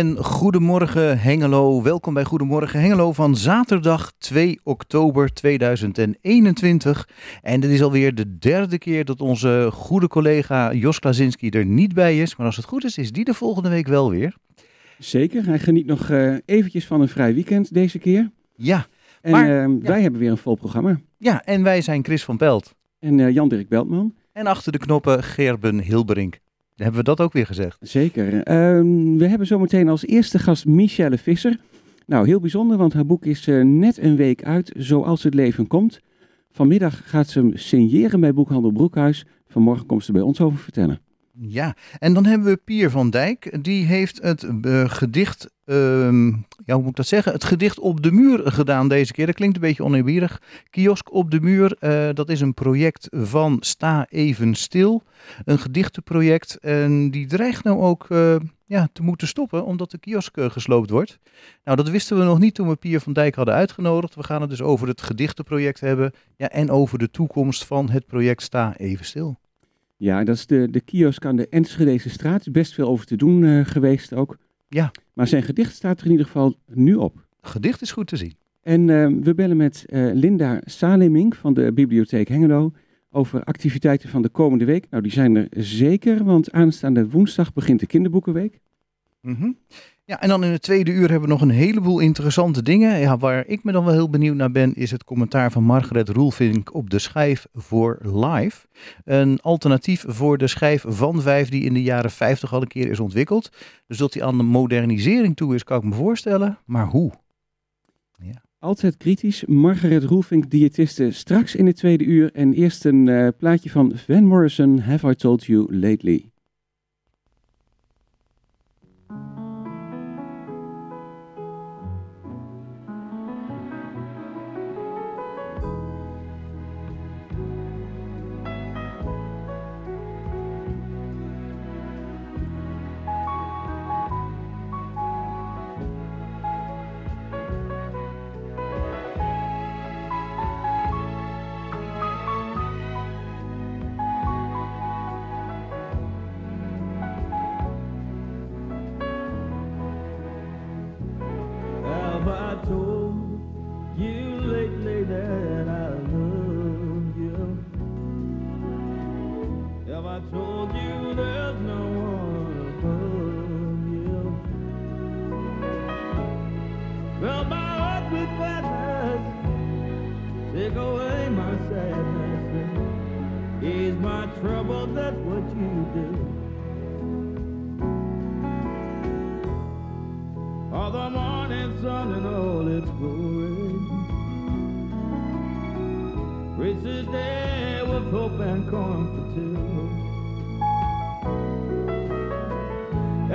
en goedemorgen Hengelo. Welkom bij Goedemorgen Hengelo van zaterdag 2 oktober 2021. En dit is alweer de derde keer dat onze goede collega Jos Klazinski er niet bij is. Maar als het goed is, is die de volgende week wel weer. Zeker, hij geniet nog uh, eventjes van een vrij weekend deze keer. Ja. En maar, uh, wij hebben weer een vol programma. Ja, en wij zijn Chris van Pelt. En uh, Jan-Dirk Beltman. En achter de knoppen Gerben Hilberink. Hebben we dat ook weer gezegd? Zeker. Uh, we hebben zometeen als eerste gast Michelle Visser. Nou, heel bijzonder, want haar boek is uh, net een week uit, Zoals het leven komt. Vanmiddag gaat ze hem signeren bij Boekhandel Broekhuis. Vanmorgen komt ze bij ons over vertellen. Ja, en dan hebben we Pier van Dijk. Die heeft het uh, gedicht, uh, ja, hoe moet ik dat zeggen? Het gedicht op de muur gedaan deze keer. Dat klinkt een beetje oneerbiedig. Kiosk op de muur, uh, dat is een project van Sta Even Stil. Een gedichtenproject. En die dreigt nou ook uh, ja, te moeten stoppen, omdat de kiosk gesloopt wordt. Nou, dat wisten we nog niet toen we Pier van Dijk hadden uitgenodigd. We gaan het dus over het gedichtenproject hebben. Ja, en over de toekomst van het project Sta Even Stil. Ja, dat is de, de kiosk aan de Enschedeze straat. is best veel over te doen uh, geweest ook. Ja. Maar zijn gedicht staat er in ieder geval nu op. Gedicht is goed te zien. En uh, we bellen met uh, Linda Saleming van de Bibliotheek Hengelo over activiteiten van de komende week. Nou, die zijn er zeker, want aanstaande woensdag begint de kinderboekenweek. Mm -hmm. Ja, en dan in het tweede uur hebben we nog een heleboel interessante dingen. Ja, waar ik me dan wel heel benieuwd naar ben, is het commentaar van Margaret Roelvink op de schijf voor live. Een alternatief voor de schijf van vijf die in de jaren 50 al een keer is ontwikkeld. Dus dat die aan de modernisering toe is, kan ik me voorstellen. Maar hoe? Ja. Altijd kritisch. Margaret Roelvink, diëtiste, straks in het tweede uur. En eerst een uh, plaatje van Van Morrison, Have I Told You Lately.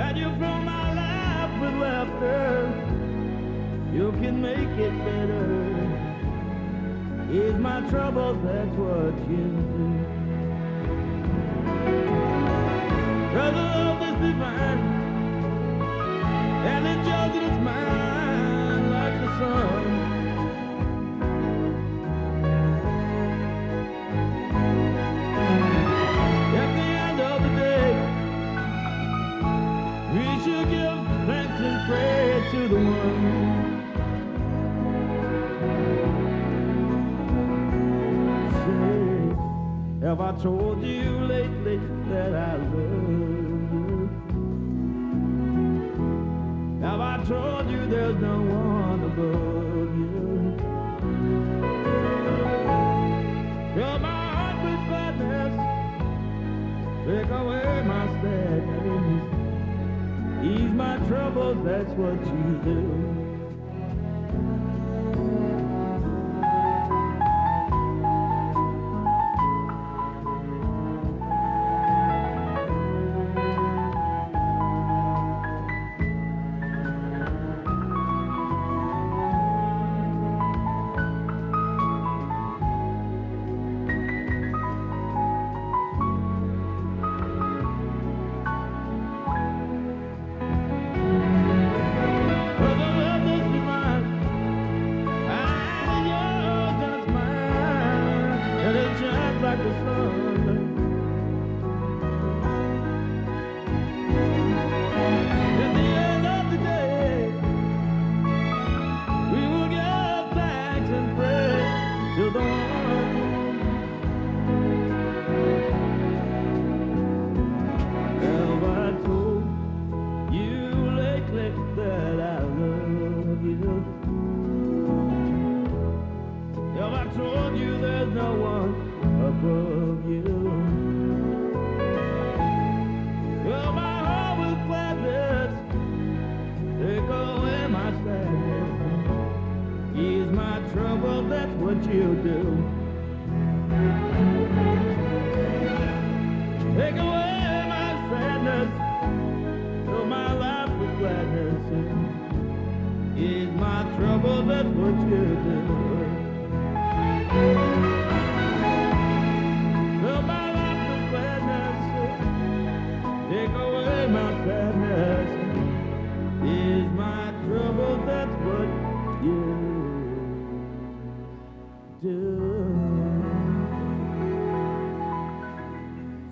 that you fill my life with laughter. You can make it better. Ease my troubles, that's what you do. Cause love is divine, and it judges its mind like the sun. Have I told you lately that I love you? Have I told you there's no one above you? Fill my heart with gladness, take away my sadness, ease my troubles, that's what you do.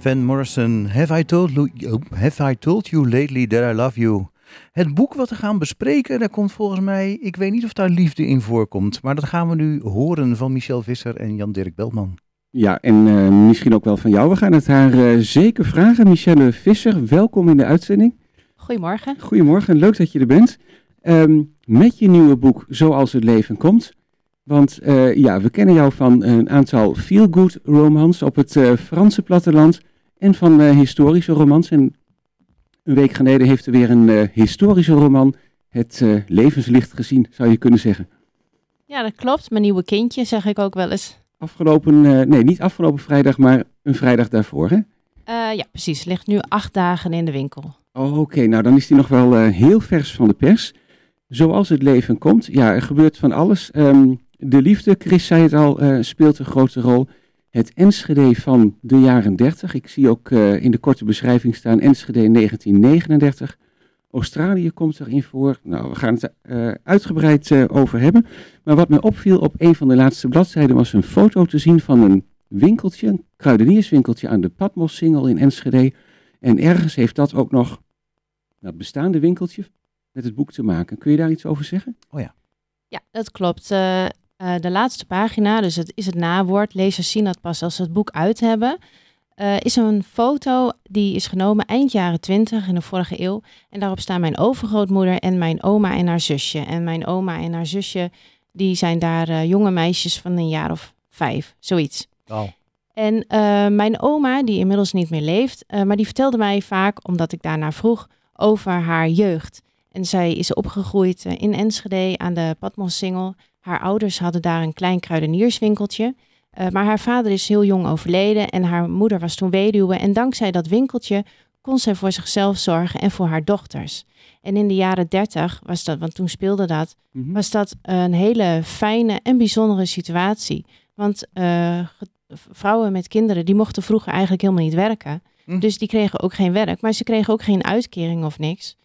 Van Morrison, have I, told you, oh, have I told you lately that I love you? Het boek wat we gaan bespreken, daar komt volgens mij, ik weet niet of daar liefde in voorkomt, maar dat gaan we nu horen van Michel Visser en Jan-Dirk Beltman. Ja, en eh, misschien ook wel van jou. We gaan het haar eh, zeker vragen. Michelle Visser, welkom in de uitzending. Goedemorgen. Goedemorgen, leuk dat je er bent. Ehm, met je nieuwe boek Zoals het leven komt. Want eh, ja, we kennen jou van een aantal feel-good romans op het eh, Franse platteland en van eh, historische romans. En een week geleden heeft er weer een eh, historische roman het eh, levenslicht gezien, zou je kunnen zeggen. Ja, dat klopt. Mijn nieuwe kindje, zeg ik ook wel eens. Afgelopen, nee, niet afgelopen vrijdag, maar een vrijdag daarvoor, hè? Ja, precies. Ligt nu acht dagen in de winkel. Oh, Oké, nou dan is die nog wel heel vers van de pers. Zoals het leven komt. Ja, er gebeurt van alles. Ehm, de liefde, Chris zei het al, speelt een grote rol. Het Enschede van de jaren 30. Ik zie ook eh, in de korte beschrijving staan Enschede 1939. Australië komt erin voor. Nou, we gaan het eh, uitgebreid eh, over hebben. Maar wat me opviel op een van de laatste bladzijden was een foto te zien van een winkeltje, een kruidenierswinkeltje aan de Patmos-singel in Enschede. En ergens heeft dat ook nog, dat bestaande winkeltje, met het boek te maken. Kun je daar iets over zeggen? Ja, dat klopt. Eh, eh, de laatste pagina, dus het is het nawoord. Lezers zien dat pas als ze het boek uit hebben. eh, is een foto die is genomen eind jaren 20 in de vorige eeuw. En daarop staan mijn overgrootmoeder en mijn oma en haar zusje. En mijn oma en haar zusje, die zijn daar eh, jonge meisjes van een jaar of vijf, zoiets. Oh. En mijn oma, die inmiddels niet meer leeft, maar die vertelde mij vaak, omdat ik daarnaar vroeg, over haar jeugd. En zij is opgegroeid in Enschede aan de Patmossingel. Haar ouders hadden daar een klein kruidenierswinkeltje. Eh, maar haar vader is heel jong overleden en haar moeder was toen weduwe. En dankzij dat winkeltje kon zij voor zichzelf zorgen en voor haar dochters. En in de jaren dertig was dat, want toen speelde dat, Mhm. was dat een hele fijne en bijzondere situatie. Want eh, vrouwen met kinderen, die mochten vroeger eigenlijk helemaal niet werken. Hm. Dus die kregen ook geen werk, maar ze kregen ook geen uitkering of niks.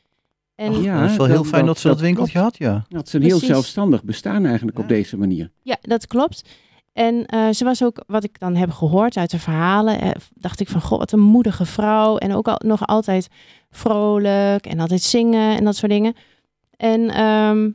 En Ja, dat is wel heel dat- fijn dat, dat- ze dat winkeltje had, ja. Dat is een heel zelfstandig bestaan eigenlijk op deze manier. Ja, dat klopt. En eh, ze was ook, wat ik dan heb gehoord uit de verhalen, eh, dacht ik van, goh, wat een moedige vrouw. En ook al, nog altijd vrolijk en altijd zingen en dat soort dingen. En ehm,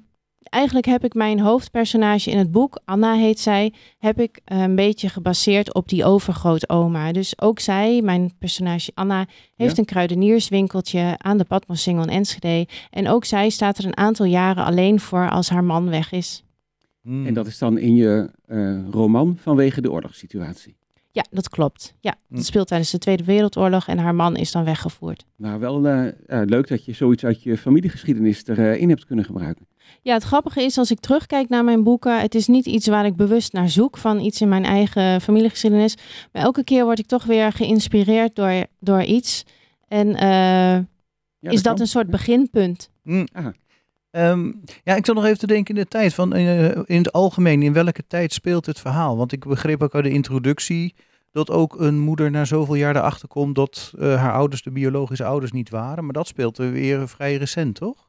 eigenlijk heb ik mijn hoofdpersonage in het boek, Anna heet zij, heb ik eh, een beetje gebaseerd op die overgrootoma. Dus ook zij, mijn personage Anna, heeft Ja. een kruidenierswinkeltje aan de Patmossingel in Enschede. En ook zij staat er een aantal jaren alleen voor als haar man weg is. Mm. En dat is dan in je eh, roman vanwege de oorlogssituatie. Ja, dat klopt. Ja, Hm. dat speelt tijdens de Tweede Wereldoorlog en haar man is dan weggevoerd. Nou, wel eh, eh, leuk dat je zoiets uit je familiegeschiedenis erin hebt kunnen gebruiken. Ja, het grappige is als ik terugkijk naar mijn boeken, het is niet iets waar ik bewust naar zoek van iets in mijn eigen familiegeschiedenis. Maar elke keer word ik toch weer geïnspireerd door, door iets. En eh, Ja, is dat kan. een soort beginpunt? Mm. Ehm, ja, ik zat nog even te denken in de tijd. Van, eh, in het algemeen, in welke tijd speelt het verhaal? Want ik begreep ook uit de introductie dat ook een moeder na zoveel jaar erachter komt dat eh, haar ouders de biologische ouders niet waren. Maar dat speelt er weer vrij recent, toch?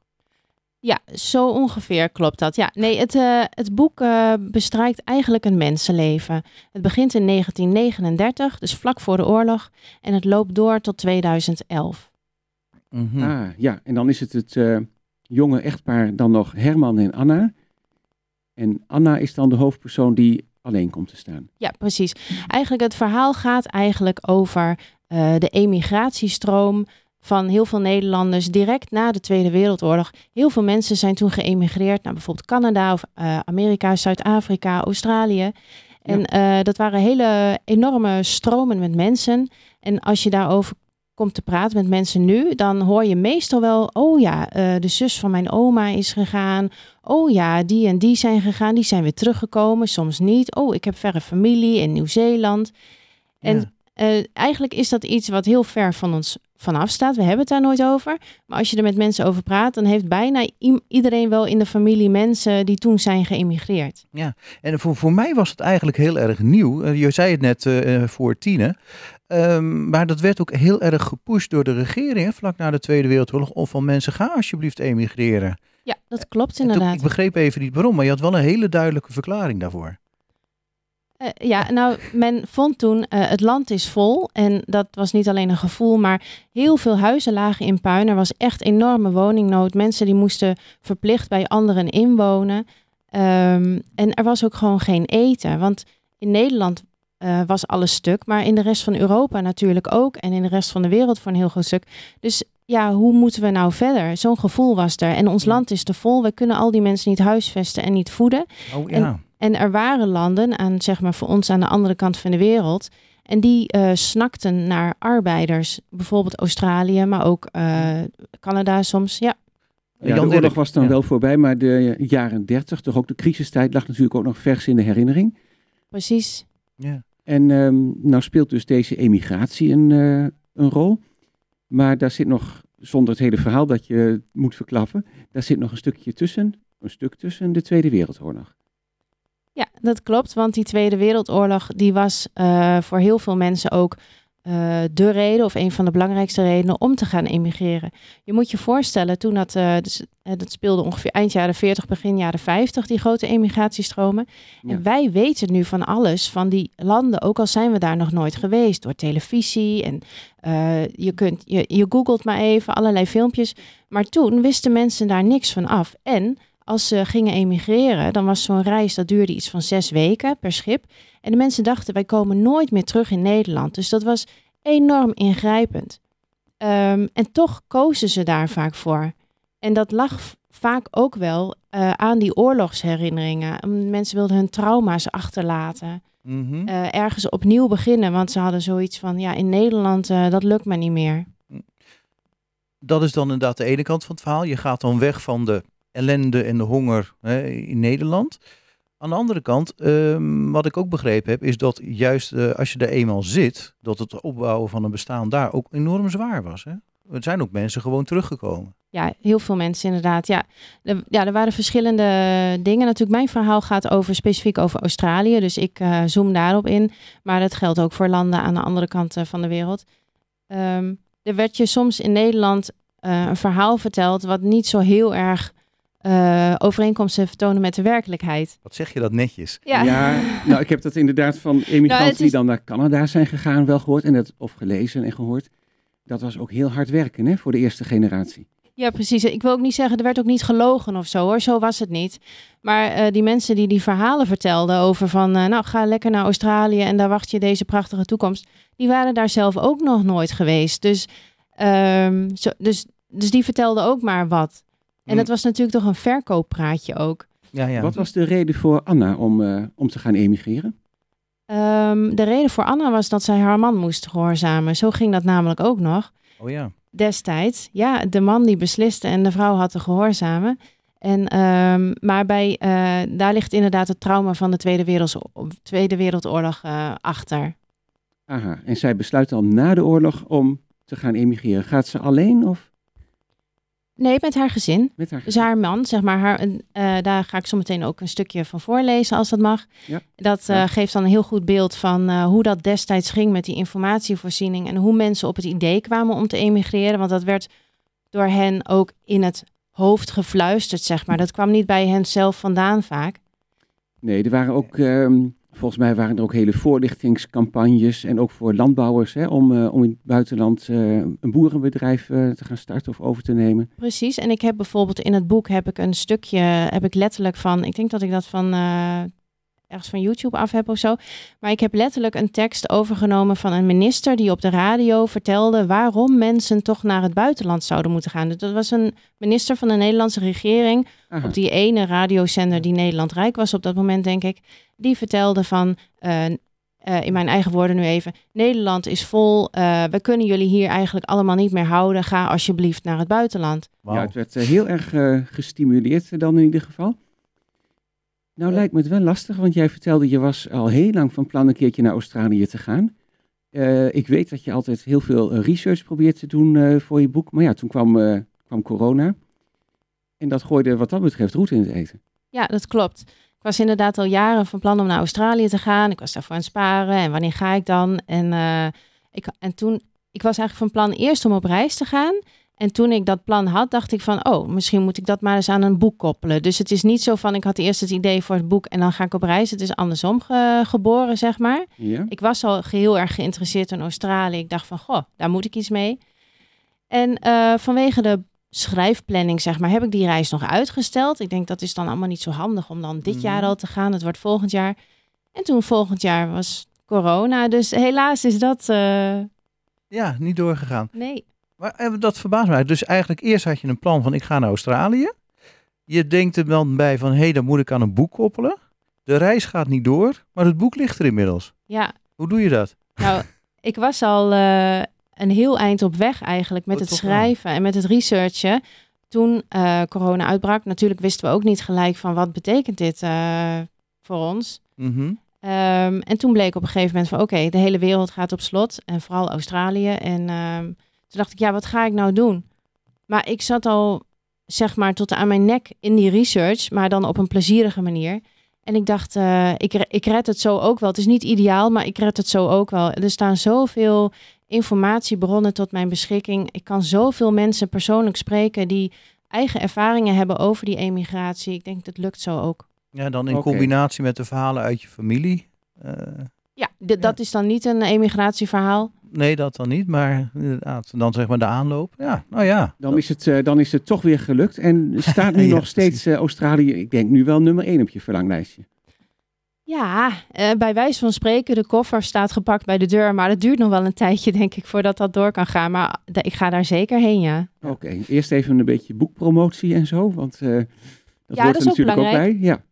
Ja, zo ongeveer klopt dat. Ja, nee, het, eh, het boek eh, bestrijkt eigenlijk een mensenleven. Het begint in 1939, dus vlak voor de oorlog, en het loopt door tot 2011. Mhm. Ah, ja, en dan is het het eh, jonge echtpaar dan nog Herman en Anna. En Anna is dan de hoofdpersoon die alleen komt te staan. Ja, precies. Eigenlijk het verhaal gaat eigenlijk over eh, de emigratiestroom van heel veel Nederlanders direct na de Tweede Wereldoorlog. Heel veel mensen zijn toen geëmigreerd naar bijvoorbeeld Canada of eh, Amerika, Zuid-Afrika, Australië. En eh, dat waren hele enorme stromen met mensen. En als je daarover komt te praten met mensen nu, dan hoor je meestal wel, oh ja, eh, de zus van mijn oma is gegaan. Oh ja, die en die zijn gegaan, die zijn weer teruggekomen, soms niet. Oh, ik heb verre familie in Nieuw-Zeeland. En Ja. eigenlijk is dat iets wat heel ver van ons vanaf staat. We hebben het daar nooit over. Maar als je er met mensen over praat, dan heeft bijna iedereen wel in de familie mensen die toen zijn geëmigreerd. En voor, voor mij was het eigenlijk heel erg nieuw. Eh, je zei het net eh, eh, voor Tine. Ehm, maar dat werd ook heel erg gepusht door de regering vlak na de Tweede Wereldoorlog. Of van mensen, ga alsjeblieft emigreren. Ja, dat klopt toen- inderdaad. ik begreep even niet waarom, maar je had wel een hele duidelijke verklaring daarvoor. Eh, ja, nou, men vond toen eh, het land is vol. En dat was niet alleen een gevoel, maar heel veel huizen lagen in puin. Er was echt enorme woningnood. Mensen die moesten verplicht bij anderen inwonen. Ehm, en er was ook gewoon geen eten. Want in Nederland eh, was alles stuk, maar in de rest van Europa natuurlijk ook. En in de rest van de wereld voor een heel groot stuk. Dus ja, hoe moeten we nou verder? Zo'n gevoel was er. En ons land is te vol. We kunnen al die mensen niet huisvesten en niet voeden. Oh ja. En er waren landen, aan, zeg maar voor ons aan de andere kant van de wereld, en die eh, snakten naar arbeiders. Bijvoorbeeld Australië, maar ook eh, Canada soms. Ja, de oorlog was dan ja. wel voorbij, maar de jaren 30, toch ook de crisistijd, lag natuurlijk ook nog vers in de herinnering. precies. ja. En ehm, nou speelt dus deze emigratie een, eh, een rol. Maar daar zit nog, zonder het hele verhaal dat je moet verklappen, daar zit nog een stukje tussen, een stuk tussen de Tweede Wereldoorlog. Ja, dat klopt. Want die Tweede Wereldoorlog die was eh, voor heel veel mensen ook eh, de reden of een van de belangrijkste redenen om te gaan emigreren. Je moet je voorstellen, toen dat, eh, dus, dat speelde ongeveer eind jaren 40, begin jaren 50, die grote emigratiestromen. Ja. En wij weten nu van alles van die landen, ook al zijn we daar nog nooit geweest, door televisie en je, kunt, je, je googelt maar even allerlei filmpjes. Maar toen wisten mensen daar niks van af. En als ze gingen emigreren, dan was zo'n reis, dat duurde iets van zes weken per schip. En de mensen dachten, wij komen nooit meer terug in Nederland. Dus dat was enorm ingrijpend. Ehm, en toch kozen ze daar vaak voor. En dat lag vaak ook wel eh, aan die oorlogsherinneringen. Mensen wilden hun trauma's achterlaten. Eh, ergens opnieuw beginnen, want ze hadden zoiets van, ja, in Nederland, eh, dat lukt me niet meer. dat is dan inderdaad de ene kant van het verhaal. Je gaat dan weg van de ellende en de honger hè, in Nederland. Aan de andere kant, ehm, wat ik ook begrepen heb, is dat juist eh, als je er eenmaal zit, dat het opbouwen van een bestaan daar ook enorm zwaar was. Hè? Er zijn ook mensen gewoon teruggekomen. Ja, heel veel mensen inderdaad. Ja, er, ja, er waren verschillende dingen. Natuurlijk, mijn verhaal gaat over specifiek over Australië. Dus ik eh, zoom daarop in. Maar dat geldt ook voor landen aan de andere kant eh, van de wereld. Ehm, er werd je soms in Nederland een verhaal verteld... wat niet zo heel erg eh overeenkomsten vertonen met de werkelijkheid. Wat zeg je dat netjes? Ja, nou ik heb dat inderdaad van emigranten Nou, het die is- dan naar Canada zijn gegaan wel gehoord. En dat, of gelezen en gehoord. Dat was ook heel hard werken hè, voor de eerste generatie. Ja, precies. Ik wil ook niet zeggen, er werd ook niet gelogen of zo hoor. Zo was het niet. Maar eh, die mensen die die verhalen vertelden over van, eh, nou ga lekker naar Australië en daar wacht je deze prachtige toekomst. Die waren daar zelf ook nog nooit geweest. Dus, ehm, zo, dus, dus die vertelden ook maar wat. En Mm. dat was natuurlijk toch een verkooppraatje ook. Ja, ja. Wat was de reden voor Anna om, eh, om te gaan emigreren? Ehm, de reden voor Anna was dat zij haar man moest gehoorzamen. Zo ging dat namelijk ook nog. Oh ja. destijds. Ja, de man die besliste en de vrouw had te gehoorzamen. En, ehm, maar bij, eh, daar ligt inderdaad het trauma van de Tweede, Werelds- Tweede Wereldoorlog eh, achter. Aha, en zij besluit al na de oorlog om te gaan emigreren. Gaat ze alleen of Nee, met haar gezin. met haar Dus haar man, zeg maar, haar, eh, daar ga ik zo meteen ook een stukje van voorlezen als dat mag. Ja. Dat eh, geeft dan een heel goed beeld van eh, hoe dat destijds ging met die informatievoorziening en hoe mensen op het idee kwamen om te emigreren. Want dat werd door hen ook in het hoofd gefluisterd, zeg maar. Dat kwam niet bij hen zelf vandaan vaak. Nee, er waren ook, ehm, volgens mij waren er ook hele voorlichtingscampagnes en ook voor landbouwers hè, om, eh, om in het buitenland eh, een boerenbedrijf eh, te gaan starten of over te nemen. Precies. En ik heb bijvoorbeeld in het boek heb ik een stukje, heb ik letterlijk van, ik denk dat ik dat van ergens van YouTube af heb of zo. Maar ik heb letterlijk een tekst overgenomen van een minister die op de radio vertelde waarom mensen toch naar het buitenland zouden moeten gaan. Dus dat was een minister van de Nederlandse regering Aha. op die ene radiozender die Nederland Rijk was op dat moment, denk ik. Die vertelde van, eh, eh, in mijn eigen woorden nu even, Nederland is vol, eh, we kunnen jullie hier eigenlijk allemaal niet meer houden. Ga alsjeblieft naar het buitenland. Ja, het werd heel erg gestimuleerd dan in ieder geval. Nou lijkt me het wel lastig, want jij vertelde je was al heel lang van plan een keertje naar Australië te gaan. Eh, ik weet dat je altijd heel veel eh, research probeert te doen eh, voor je boek. Maar ja, toen kwam, kwam corona. En dat gooide wat dat betreft roet in het eten. Ja, dat klopt. Ik was inderdaad al jaren van plan om naar Australië te gaan. Ik was daarvoor aan het sparen en wanneer ga ik dan? En, ik, en toen, ik was eigenlijk van plan eerst om op reis te gaan. En toen ik dat plan had, dacht ik van, oh, misschien moet ik dat maar eens aan een boek koppelen. Dus het is niet zo van, ik had eerst het idee voor het boek en dan ga ik op reis. Het is andersom ge- geboren, zeg maar. Ja? Ik was al heel erg geïnteresseerd in Australië. Ik dacht van, goh, daar moet ik iets mee. En eh, vanwege de schrijfplanning, zeg maar, heb ik die reis nog uitgesteld. Ik denk, dat is dan allemaal niet zo handig om dan dit Mhm. jaar al te gaan. Het wordt volgend jaar. En toen volgend jaar was corona. Dus helaas is dat... eh, Ja, niet doorgegaan. nee. Maar eh, dat verbaast mij. Dus eigenlijk eerst had je een plan van ik ga naar Australië. Je denkt er dan bij van hé, hey, dan moet ik aan een boek koppelen. De reis gaat niet door, maar het boek ligt er inmiddels. Ja, Hoe doe je dat? nou, ik was al eh, een heel eind op weg eigenlijk met Oh, het wel. schrijven en met het researchen. Toen eh, corona uitbrak, natuurlijk wisten we ook niet gelijk van wat betekent dit voor ons. Mhm. Ehm, en toen bleek op een gegeven moment van oké, de hele wereld gaat op slot en vooral Australië. En ehm, toen dacht ik, ja, wat ga ik nou doen? Maar ik zat al, zeg maar, tot aan mijn nek in die research, maar dan op een plezierige manier. En ik dacht, eh, ik, ik red het zo ook wel. Het is niet ideaal, maar ik red het zo ook wel. Er staan zoveel informatiebronnen tot mijn beschikking. Ik kan zoveel mensen persoonlijk spreken die eigen ervaringen hebben over die emigratie. Ik denk, dat lukt zo ook. Ja, dan in combinatie met de verhalen uit je familie. Eh, Ja, dat is dan niet een emigratieverhaal. nee, dat dan niet, maar inderdaad, dan zeg maar de aanloop. Ja, nou ja. Dan is, het, eh, dan is het toch weer gelukt. En staat nu Ja, nog steeds eh, Australië, ik denk nu wel nummer één op je verlanglijstje. Ja, eh, bij wijze van spreken, de koffer staat gepakt bij de deur. Maar het duurt nog wel een tijdje, denk ik, voordat dat door kan gaan. Maar d- ik ga daar zeker heen, ja. Oké, eerst even een beetje boekpromotie en zo, want eh, dat dat hoort er ook natuurlijk ook belangrijk. bij. Ja.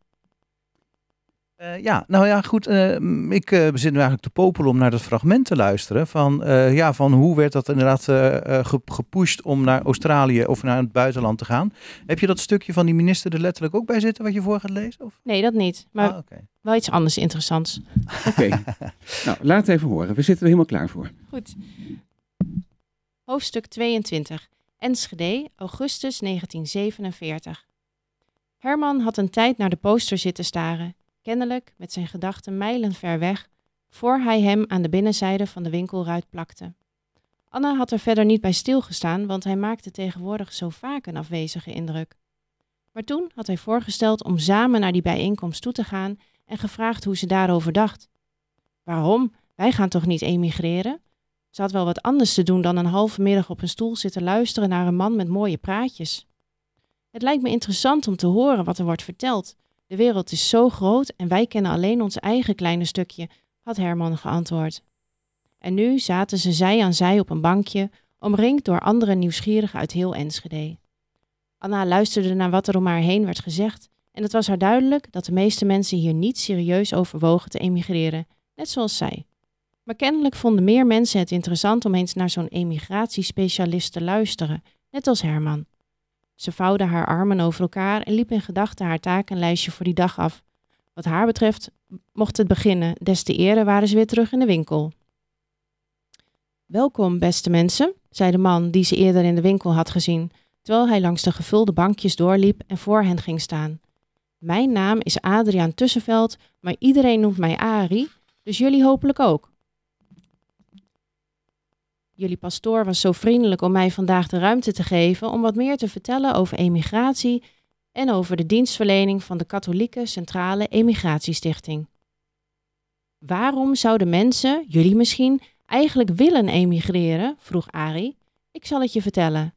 Eh, ja, nou ja, goed. eh, ik eh, zit nu eigenlijk te popelen om naar dat fragment te luisteren. Van, eh, ja, van hoe werd dat inderdaad ge- gepusht om naar Australië of naar het buitenland te gaan. Heb je dat stukje van die minister er letterlijk ook bij zitten wat je voor gaat lezen? Of? Nee, dat niet. Maar Ah, wel iets anders interessants. Oké, nou laat het even horen. We zitten er helemaal klaar voor. Goed. Hoofdstuk 22. Enschede, augustus 1947. Herman had een tijd naar de poster zitten staren, kennelijk met zijn gedachten mijlen ver weg, voor hij hem aan de binnenzijde van de winkelruit plakte. Anna had er verder niet bij stilgestaan, want hij maakte tegenwoordig zo vaak een afwezige indruk. Maar toen had hij voorgesteld om samen naar die bijeenkomst toe te gaan en gevraagd hoe ze daarover dacht. Waarom? Wij gaan toch niet emigreren? Ze had wel wat anders te doen dan een halve middag op een stoel zitten luisteren naar een man met mooie praatjes. Het lijkt me interessant om te horen wat er wordt verteld. De wereld is zo groot en wij kennen alleen ons eigen kleine stukje, had Herman geantwoord. En nu zaten ze zij aan zij op een bankje, omringd door andere nieuwsgierigen uit heel Enschede. Anna luisterde naar wat er om haar heen werd gezegd, en het was haar duidelijk dat de meeste mensen hier niet serieus overwogen te emigreren, net zoals zij. Maar kennelijk vonden meer mensen het interessant om eens naar zo'n emigratiespecialist te luisteren, net als Herman. Ze vouwde haar armen over elkaar en liep in gedachten haar takenlijstje voor die dag af. Wat haar betreft mocht het beginnen, des te eerder waren ze weer terug in de winkel. Welkom, beste mensen, zei de man die ze eerder in de winkel had gezien, terwijl hij langs de gevulde bankjes doorliep en voor hen ging staan. Mijn naam is Adriaan Tussenveld, maar iedereen noemt mij Ari, dus jullie hopelijk ook. Jullie pastoor was zo vriendelijk om mij vandaag de ruimte te geven om wat meer te vertellen over emigratie en over de dienstverlening van de Katholieke Centrale Emigratiestichting. Waarom zouden mensen, jullie misschien, eigenlijk willen emigreren? vroeg Ari. Ik zal het je vertellen.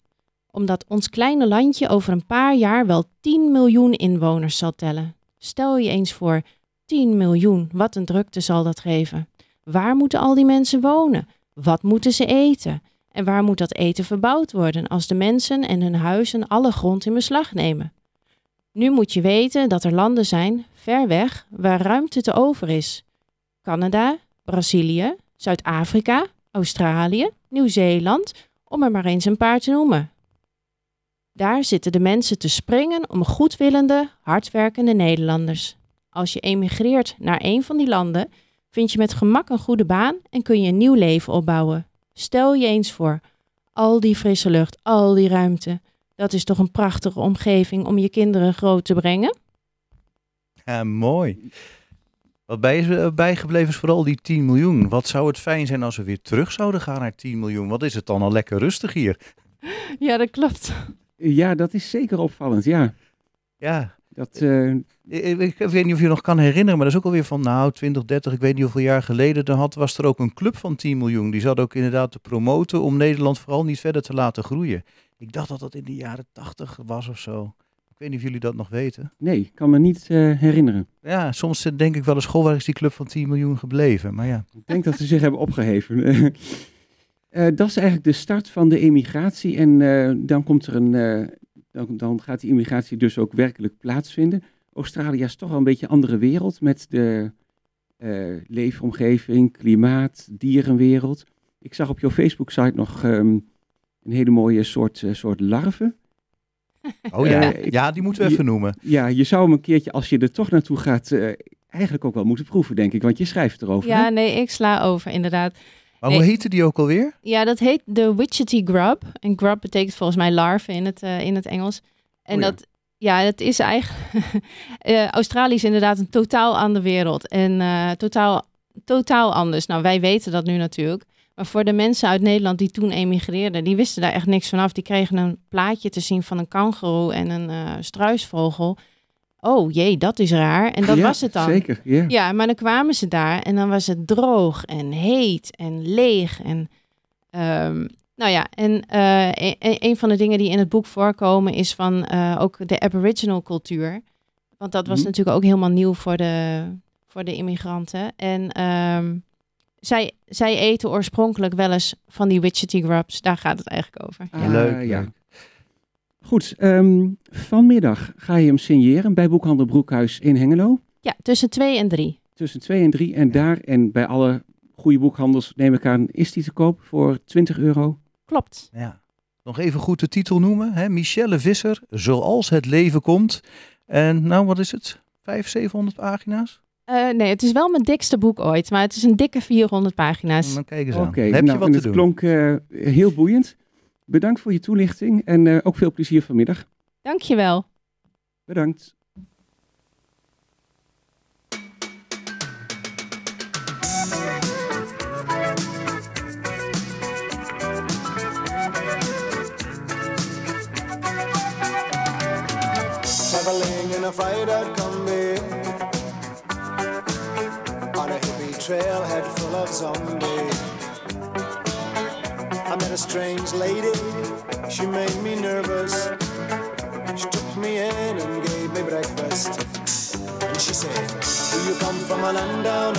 Omdat ons kleine landje over een paar jaar wel 10 miljoen inwoners zal tellen. Stel je eens voor, 10 miljoen, wat een drukte zal dat geven. Waar moeten al die mensen wonen? Wat moeten ze eten? En waar moet dat eten verbouwd worden als de mensen en hun huizen alle grond in beslag nemen? Nu moet je weten dat er landen zijn, ver weg, waar ruimte te over is. Canada, Brazilië, Zuid-Afrika, Australië, Nieuw-Zeeland, om er maar eens een paar te noemen. Daar zitten de mensen te springen om goedwillende, hardwerkende Nederlanders. Als je emigreert naar een van die landen, vind je met gemak een goede baan en kun je een nieuw leven opbouwen. Stel je eens voor, al die frisse lucht, al die ruimte. Dat is toch een prachtige omgeving om je kinderen groot te brengen? Ja, mooi. Wat bij is eh, bijgebleven is vooral die 10 miljoen. Wat zou het fijn zijn als we weer terug zouden gaan naar 10 miljoen? Wat is het dan al lekker rustig hier? Ja, dat klopt. Ja, dat is zeker opvallend, ja. Ja, Dat, eh, ik, ik weet niet of je nog kan herinneren, maar dat is ook alweer van nou 20, 30, ik weet niet hoeveel jaar geleden. Dan had, was er ook een club van 10 miljoen. Die zat ook inderdaad te promoten om Nederland vooral niet verder te laten groeien. Ik dacht dat dat in de jaren 80 was of zo. Ik weet niet of jullie dat nog weten. nee, ik kan me niet eh, herinneren. Ja, soms eh, denk ik wel eens, goh, waar is die club van 10 miljoen gebleven? Maar ja, Ik denk dat ze zich hebben opgeheven. Eh, dat is eigenlijk de start van de emigratie. En dan komt er een. Dan, dan gaat die immigratie dus ook werkelijk plaatsvinden. Australië is toch wel een beetje een andere wereld met de eh, leefomgeving, klimaat, dierenwereld. Ik zag op jouw Facebook-site nog ehm, een hele mooie soort, eh, soort larve. oh ja, Eh, ik- ja die moeten we even noemen. Ja, je zou hem een keertje, als je er toch naartoe gaat, eh, eigenlijk ook wel moeten proeven, denk ik. Want je schrijft erover. Ja, hè? nee, ik sla over, inderdaad. Maar Nee. hoe heette die ook alweer? Ja, dat heet de Wichity grub. En grub betekent volgens mij larve in het, eh, in het Engels. En Oh ja. dat, ja, dat is eigenlijk... eh, Australië is inderdaad een totaal andere wereld. En eh, totaal, totaal anders. Nou, wij weten dat nu natuurlijk. Maar voor de mensen uit Nederland die toen emigreerden, die wisten daar echt niks vanaf. Die kregen een plaatje te zien van een kangoeroe en een struisvogel. Oh jee, dat is raar. En dat Ja, was het dan. Zeker, ja. Ja, maar dan kwamen ze daar en dan was het droog en heet en leeg. En, ehm, nou ja, en eh, e- e- een van de dingen die in het boek voorkomen is van eh, ook de Aboriginal cultuur. Want dat was Mhm. natuurlijk ook helemaal nieuw voor de, voor de immigranten. En ehm, zij, zij eten oorspronkelijk wel eens van die Wichity grubs. Daar gaat het eigenlijk over. Ah, leuk, ja. Goed, ehm, vanmiddag ga je hem signeren bij Boekhandel Broekhuis in Hengelo. Ja, tussen twee en drie. Tussen 2 en 3. En daar en bij alle goede boekhandels, neem ik aan, is die te koop voor 20 euro. Klopt. Ja. Nog even goed de titel noemen. Hè? Michelle Visser, Zoals het leven komt. En nou, wat is het? 500, 700 pagina's? Eh, nee, het is wel mijn dikste boek ooit, maar het is een dikke 400 pagina's. Dan kijk eens Oké, aan. Heb nou, je wat en te het doen? klonk eh, heel boeiend. Bedankt voor je toelichting en eh, ook veel plezier vanmiddag. Dankjewel. Bedankt. traveling in a fried out combi on a hippie trailhead full of zombies. Strange lady, she made me nervous. She took me in and gave me breakfast. And she said, Do you come from a land down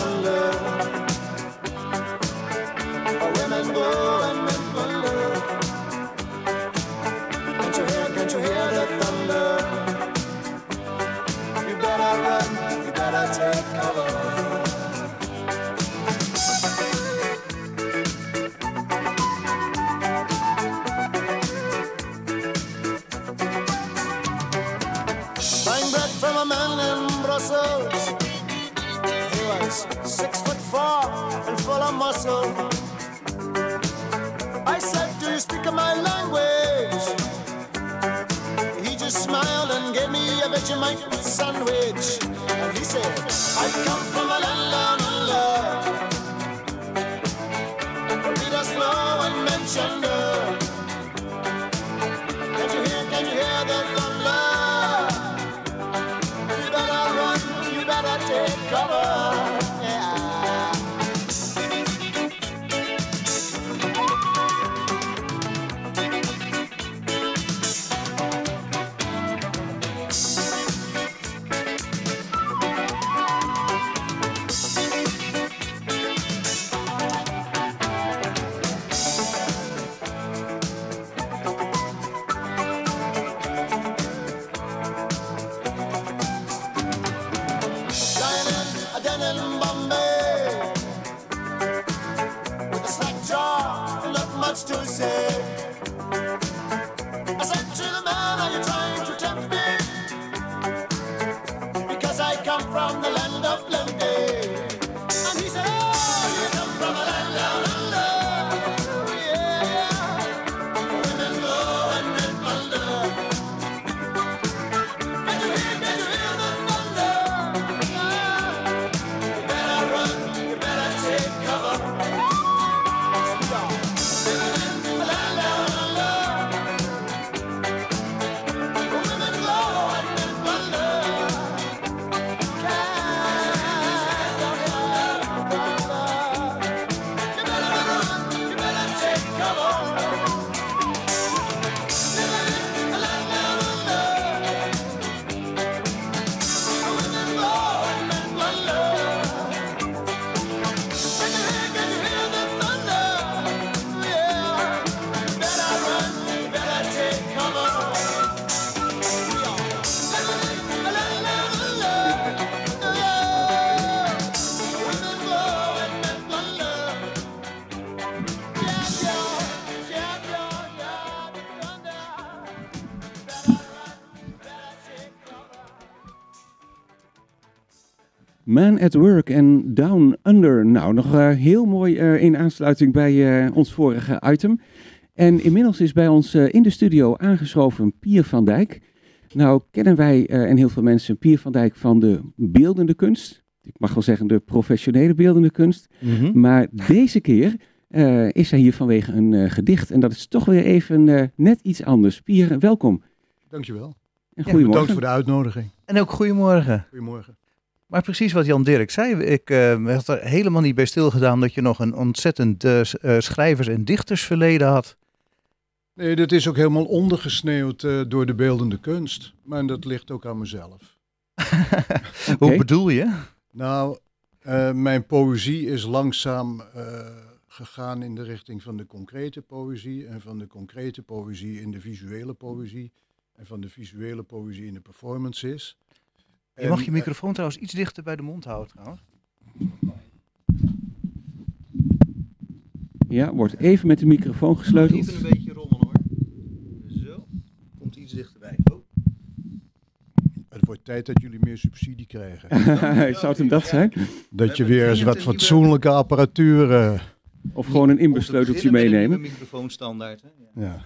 Man at Work en Down Under. Nou, nog eh, heel mooi eh, in aansluiting bij eh, ons vorige item. En inmiddels is bij ons eh, in de studio aangeschoven Pier van Dijk. Nou kennen wij eh, en heel veel mensen Pier van Dijk van de beeldende kunst. Ik mag wel zeggen de professionele beeldende kunst. Mhm. Maar deze keer eh, is hij hier vanwege een eh, gedicht. En dat is toch weer even eh, net iets anders. Pier, welkom. Dankjewel. En Ja, goedemorgen. Bedankt voor de uitnodiging. En ook goedemorgen. Goedemorgen. Maar precies wat Jan Dirk zei, ik eh, had er helemaal niet bij stilgedaan dat je nog een ontzettend eh, eh, schrijvers- en dichtersverleden had. Nee, dat is ook helemaal ondergesneeuwd eh, door de beeldende kunst. Maar dat ligt ook aan mezelf. Hoe bedoel je? Nou, eh, mijn poëzie is langzaam eh, gegaan in de richting van de concrete poëzie. En van de concrete poëzie in de visuele poëzie. En van de visuele poëzie in de performances. Je mag je microfoon trouwens iets dichter bij de mond houden trouwens. Ja, wordt even met de microfoon gesleuteld. een beetje rommelen hoor. Zo. Komt iets dichterbij. Oh. Het wordt tijd dat jullie meer subsidie krijgen. Zou het hem dat zijn? Dat je weer eens wat een fatsoenlijke apparatuur... eh, Of gewoon een inbesleuteltje meenemen? microfoonstandaard. Hè? Ja. ja.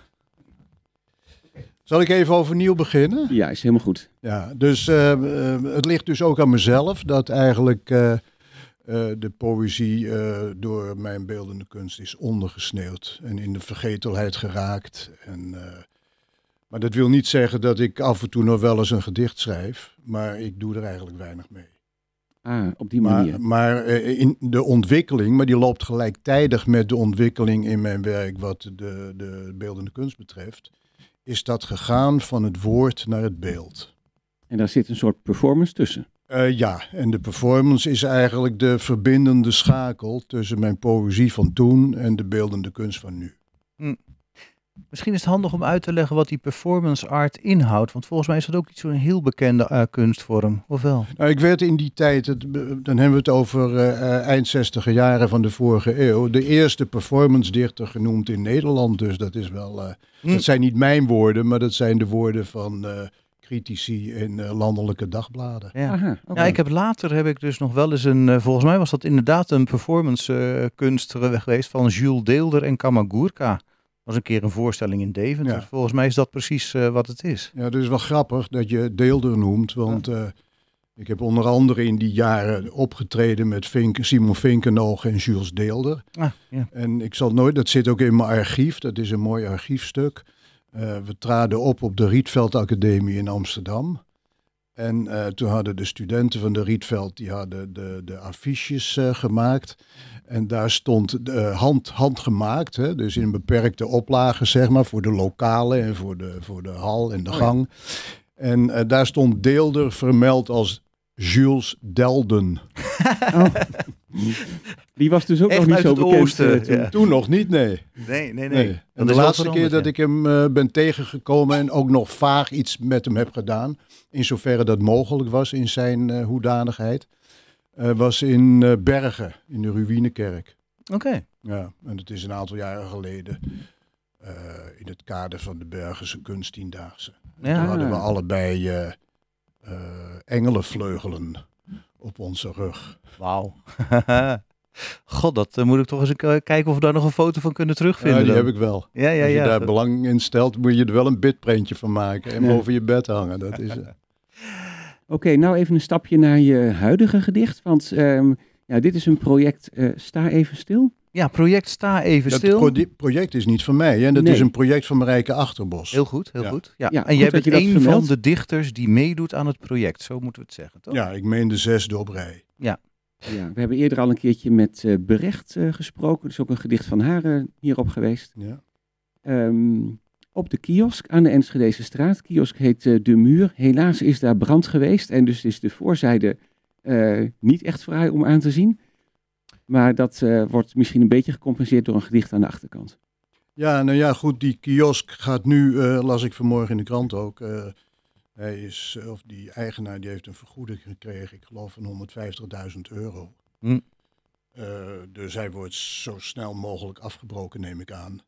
Zal ik even overnieuw beginnen? Ja, is helemaal goed. Ja, dus eh, eh, het ligt dus ook aan mezelf dat eigenlijk eh, de poëzie door mijn beeldende kunst is ondergesneeuwd en in de vergetelheid geraakt. En, maar dat wil niet zeggen dat ik af en toe nog wel eens een gedicht schrijf, maar ik doe er eigenlijk weinig mee. Ah, op die manier. Maar, maar in de ontwikkeling, maar die loopt gelijktijdig met de ontwikkeling in mijn werk wat de, de beeldende kunst betreft, is dat gegaan van het woord naar het beeld. En daar zit een soort performance tussen. Eh, ja, en de performance is eigenlijk de verbindende schakel tussen mijn poëzie van toen en de beeldende kunst van nu. Misschien is het handig om uit te leggen wat die performance art inhoudt. Want volgens mij is dat ook niet zo'n heel bekende eh, kunstvorm, of wel? Nou, ik werd in die tijd, het, dan hebben we het over eh, eh, eind 60 jaren van de vorige eeuw, de eerste performance dichter genoemd in Nederland. Dus dat is wel, eh, Hm. dat zijn niet mijn woorden, maar dat zijn de woorden van eh, critici in eh, landelijke dagbladen. Ja. Aha. Ja, ik heb later heb ik dus nog wel eens een, eh, volgens mij was dat inderdaad een performance eh, kunst geweest van Jules Deelder en Kamagurka. Was een keer een voorstelling in Deventer. Ja. Volgens mij is dat precies eh, wat het is. Ja, dus wel grappig dat je Deelder noemt, want eh, ik heb onder andere in die jaren opgetreden met Vink, Simon Vinkenoog en Jules Deelder. Ah, ja. En ik zal nooit, dat zit ook in mijn archief, dat is een mooi archiefstuk. Eh, we traden op op de Rietveld Academie in Amsterdam. En eh, toen hadden de studenten van de Rietveld, die hadden de, de affiches eh, gemaakt. En daar stond eh, hand, handgemaakt, hè, dus in een beperkte oplage, zeg maar, voor de lokalen en voor de, voor de hal en de Oh ja. gang. En eh, daar stond Deelder vermeld als Jules Delden. Oh. Die was dus ook Echt nog niet zo het bekend. oosten, toen. ja. Toen nog niet, nee. Nee, nee, Nee. En de laatste keer dat ja. ik hem eh, ben tegengekomen en ook nog vaag iets met hem heb gedaan, in zoverre dat mogelijk was in zijn eh, hoedanigheid, eh, was in eh, Bergen, in de Ruïnekerk. Oké. Ja, en het is een aantal jaren geleden in het kader van de Bergense kunsttiendaagse. Ja. Toen hadden we allebei eh, engelenvleugelen op onze rug. Wauw. God, dat moet ik toch eens kijken of we daar nog een foto van kunnen terugvinden. Ja, die dan. heb ik wel. Ja, ja, Als je ja. daar belang in stelt, moet je er wel een bitprintje van maken en boven je bed hangen. Dat is, Oké, nou even een stapje naar je huidige gedicht. Want ehm, ja, dit is een project eh, Sta even stil. Ja, project Sta even Dat stil. pro- project is niet van mij, hè? dat Nee. is een project van Marijke Achterbos. Heel goed, heel Ja. goed. Ja. Ja, en jij goed dat bent je dat een van de dichters die meedoet aan het project. Zo moeten we het zeggen, toch? Ja, ik meen de zesde op rij. Ja, we hebben eerder al een keertje met eh Berecht eh, gesproken. Er is ook een gedicht van haar eh, hierop geweest. Ja. Ehm, op de kiosk aan de Enschedese straat. Kiosk heet eh, De Muur. Helaas is daar brand geweest en dus is de voorzijde eh, niet echt vrij om aan te zien. Maar dat eh, wordt misschien een beetje gecompenseerd door een gedicht aan de achterkant. ja, nou ja, goed, die kiosk gaat nu, eh, las ik vanmorgen in de krant ook, eh, hij is, of die eigenaar die heeft een vergoeding gekregen, ik geloof van 150.000 euro. Hm. Eh, dus hij wordt zo snel mogelijk afgebroken, neem ik aan.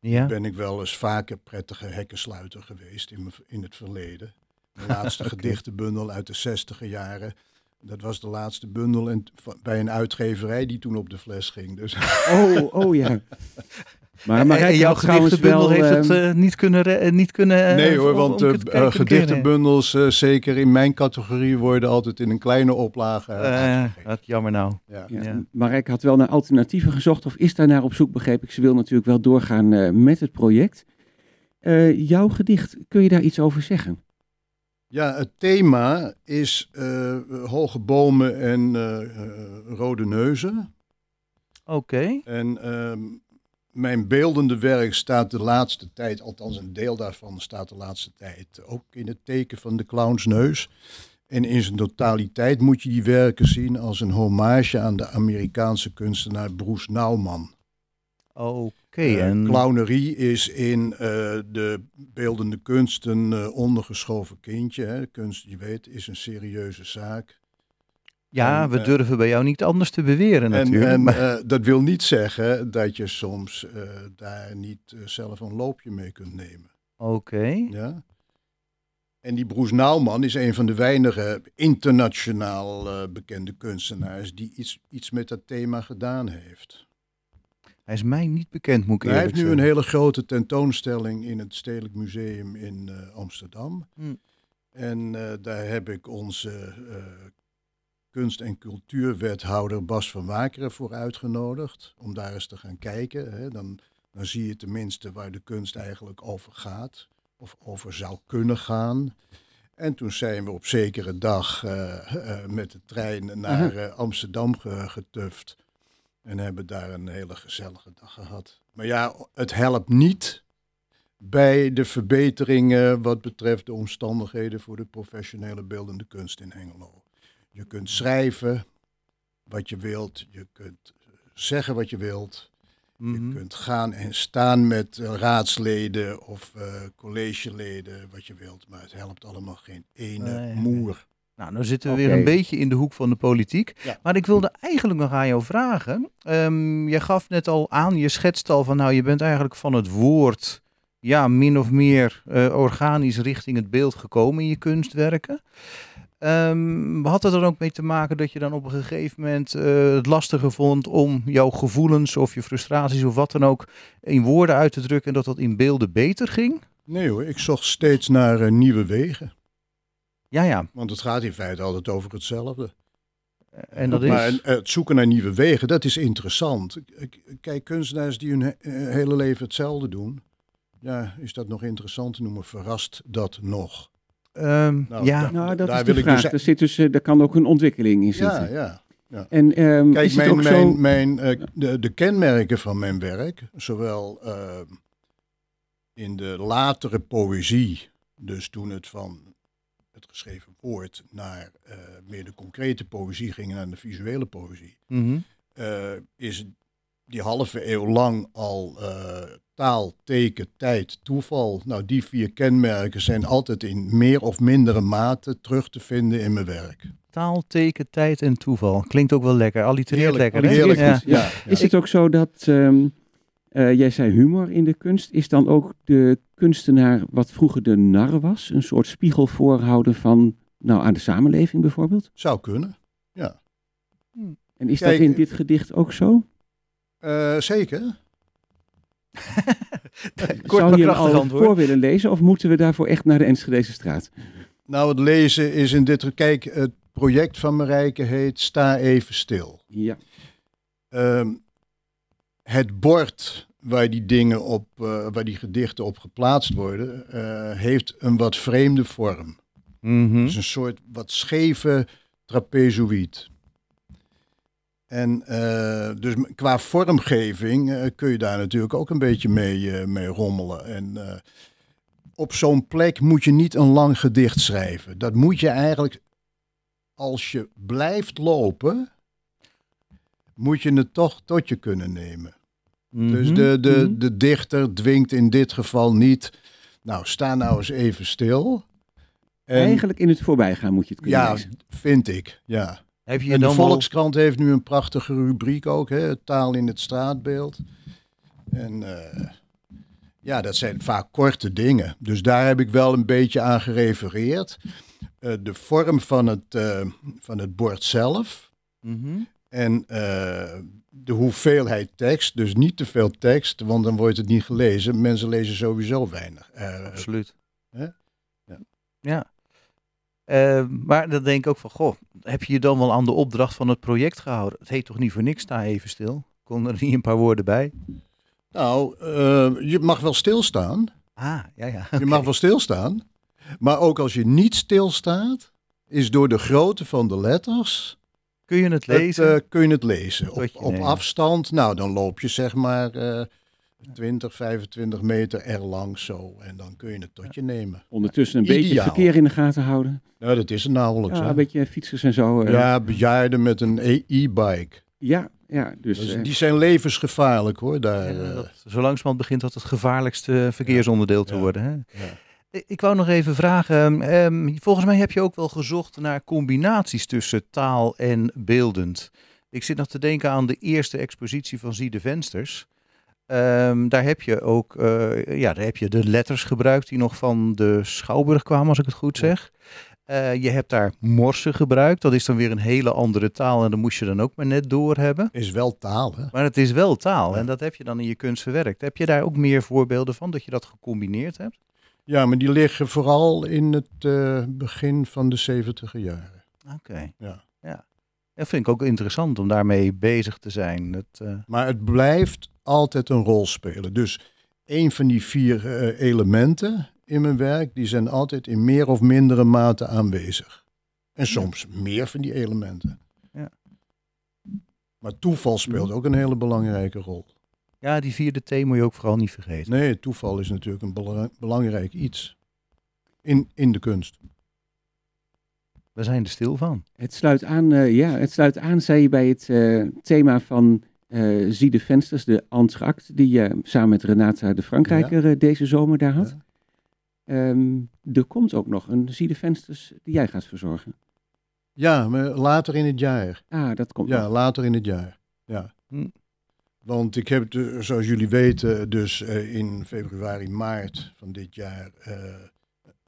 Ja. ben ik wel eens vaker prettige hekkensluiter geweest in, in het verleden. De laatste gedichtenbundel uit de zestiger jaren Dat was de laatste bundel en, bij een uitgeverij die toen op de fles ging. Dus Oh, oh ja. Maar, maar en, jouw gedichtenbundel heeft het eh, niet kunnen... eh, niet kunnen eh, nee hoor, want gedichtenbundels, eh, zeker in mijn categorie, worden altijd in een kleine oplage wat jammer nou. Ja. Ja. Ja. Marijke had wel naar alternatieven gezocht of is daar naar op zoek, begreep ik. Ze wil natuurlijk wel doorgaan eh, met het project. Eh, jouw gedicht, kun je daar iets over zeggen? Ja, het thema is eh, hoge bomen en rode neuzen. Oké. En ehm, mijn beeldende werk staat de laatste tijd, althans een deel daarvan staat de laatste tijd, ook in het teken van de clownsneus. En in zijn totaliteit moet je die werken zien als een hommage aan de Amerikaanse kunstenaar Bruce Nauman. Oké. Eh, en Clownerie is in eh, de beeldende kunst een eh, ondergeschoven kindje. Hè. Kunst, je weet, is een serieuze zaak. Ja, en, we eh, durven bij jou niet anders te beweren En, natuurlijk. en maar- eh, dat wil niet zeggen dat je soms eh, daar niet zelf een loopje mee kunt nemen. Oké. Ja? En die Broes Nauman is een van de weinige internationaal bekende kunstenaars die iets, iets met dat thema gedaan heeft. Hij is mij niet bekend, moet ik Hij heeft nu een hele grote tentoonstelling in het Stedelijk Museum in Amsterdam. Hmm. En daar heb ik onze kunst- en cultuurwethouder Bas van Wakeren voor uitgenodigd. Om daar eens te gaan kijken. Hè. Dan, dan zie je tenminste waar de kunst eigenlijk over gaat. Of over zou kunnen gaan. En toen zijn we op zekere dag eh, eh, met de trein naar eh, Amsterdam ge- getuft. En hebben daar een hele gezellige dag gehad. Maar ja, het helpt niet bij de verbeteringen wat betreft de omstandigheden voor de professionele beeldende kunst in Hengelo. Je kunt schrijven wat je wilt, je kunt zeggen wat je wilt. Mhm. Je kunt gaan en staan met eh, raadsleden of eh, collegeleden, wat je wilt. Maar het helpt allemaal geen ene Nee, moer. Nou, dan zitten we weer een beetje in de hoek van de politiek. Ja. Maar ik wilde eigenlijk nog aan jou vragen. Ehm je gaf net al aan, je schetst al van nou, je bent eigenlijk van het woord, ja, min of meer eh, organisch richting het beeld gekomen in je kunstwerken. Ehm had het er ook mee te maken dat je dan op een gegeven moment eh, het lastiger vond om jouw gevoelens of je frustraties of wat dan ook in woorden uit te drukken en dat dat in beelden beter ging? Nee hoor, ik zocht steeds naar eh, nieuwe wegen. Ja, ja. Want het gaat in feite altijd over hetzelfde. En dat is... Maar het zoeken naar nieuwe wegen, dat is interessant. Kijk, kunstenaars die hun eh, hele leven hetzelfde doen. Ja, is dat nog interessant te noemen? Verrast dat nog? Ehm, Nou, ja, da- Nou, dat daar is wil de ik vraag. dus- er, zit dus, eh, er kan ook een ontwikkeling in zitten. Ja, ja. En ehm, Kijk, mijn, ook zo... mijn, mijn, eh, de, de kenmerken van mijn werk, zowel eh, in de latere poëzie, dus toen het van het geschreven woord naar eh, meer de concrete poëzie ging, naar de visuele poëzie, mhm. eh, is die halve eeuw lang al eh, taal, teken, tijd, toeval. Nou, die vier kenmerken zijn altijd in meer of mindere mate terug te vinden in mijn werk. Taal, teken, tijd en toeval. Klinkt ook wel lekker. Allitereert lekker, hè? heerlijk Ja. Ja, ja. Is het ook zo dat, ehm, eh, jij zei humor in de kunst, is dan ook de kunstenaar wat vroeger de nar was? Een soort spiegel voorhouden van, nou, aan de samenleving bijvoorbeeld? Zou kunnen. En is Kijk, dat in dit gedicht ook zo? Eh, zeker. Kort Zou maar je hem krachtig al antwoord. voor willen lezen of moeten we daarvoor echt naar de Enschedeze straat? Nou, het lezen is in dit... Kijk, het project van Marijke heet Sta even stil. Ja. Ehm, het bord waar die dingen op, eh, waar die gedichten op geplaatst worden, eh, heeft een wat vreemde vorm. Het is een soort wat scheve trapezoïd. En eh, dus qua vormgeving eh, kun je daar natuurlijk ook een beetje mee, eh, mee rommelen. En op zo'n plek moet je niet een lang gedicht schrijven. Dat moet je eigenlijk, als je blijft lopen, moet je het toch tot je kunnen nemen. Dus Mhm. de, de, mhm. de dichter dwingt in dit geval niet, nou sta nou eens even stil. En, Eigenlijk in het voorbijgaan moet je het kunnen ja, lezen. vind ik, ja. Heb je je En de. Volkskrant heeft nu een prachtige rubriek ook, hè, taal in het straatbeeld. En eh, ja, dat zijn vaak korte dingen. Dus daar heb ik wel een beetje aan gerefereerd. eh, de vorm van het, eh, van het bord zelf Mhm. en de hoeveelheid tekst. Dus niet te veel tekst, want dan wordt het niet gelezen. Mensen lezen sowieso weinig. Absoluut. Hè? Ja. Ja. Eh, maar dan denk ik ook van, goh, heb je je dan wel aan de opdracht van het project gehouden? Het heet toch niet voor niks, sta even stil. Kon er niet een paar woorden bij? nou, eh, je mag wel stilstaan. Ah, ja, ja. Je mag wel stilstaan. Maar ook als je niet stilstaat, is door de grootte van de letters Kun je het lezen? Het, eh, kun je het lezen. Op, op afstand, nou dan loop je zeg maar eh 20, 25 meter erlang zo. En dan kun je het tot je nemen. Ondertussen een beetje Ideaal. verkeer in de gaten houden. Nou, dat is het nauwelijks. Ja, hè? een beetje fietsers en zo. eh. ja, bejaarden met een e- e-bike. ja, ja, dus... Dus eh, die zijn levensgevaarlijk hoor. Daar, Ja, eh, dat, zo langzamerhand begint dat het gevaarlijkste verkeersonderdeel te worden. Hè? ja. Ik- Ik wou nog even vragen, ehm, volgens mij heb je ook wel gezocht naar combinaties tussen taal en beeldend. Ik zit nog te denken aan de eerste expositie van Zie de Vensters. Ehm, daar heb je ook eh, ja, daar heb je de letters gebruikt die nog van de Schouwburg kwamen, als ik het goed zeg. Eh, je hebt daar morsen gebruikt, dat is dan weer een hele andere taal en dat moest je dan ook maar net door hebben. Is wel taal hè. Maar het is wel taal Ja. en dat heb je dan in je kunst verwerkt. Heb je daar ook meer voorbeelden van, dat je dat gecombineerd hebt? Ja, maar die liggen vooral in het eh, begin van de 70 jaren. Oké. Ja. ja. Dat vind ik ook interessant om daarmee bezig te zijn. Het, Maar het blijft altijd een rol spelen. Dus een van die vier eh, elementen in mijn werk, die zijn altijd in meer of mindere mate aanwezig. En soms meer van die elementen. Ja. Maar toeval speelt ook een hele belangrijke rol. ja, die vierde T moet je ook vooral niet vergeten. Nee, toeval is natuurlijk een bela- belangrijk iets in, in de kunst. We zijn er stil van. Het sluit aan, eh, ja, het sluit aan, zei je bij het eh, thema van eh Zie de Vensters, de Antract, die je samen met Renata de Frankrijker eh, deze zomer daar had. Ja. Ehm, er komt ook nog een Zie de Vensters die jij gaat verzorgen. Ja, maar later in het jaar. Ah, dat komt Ja, nog. later in het jaar. Ja. Hm. Want ik heb, de- zoals jullie weten, dus eh, in februari, maart van dit jaar eh,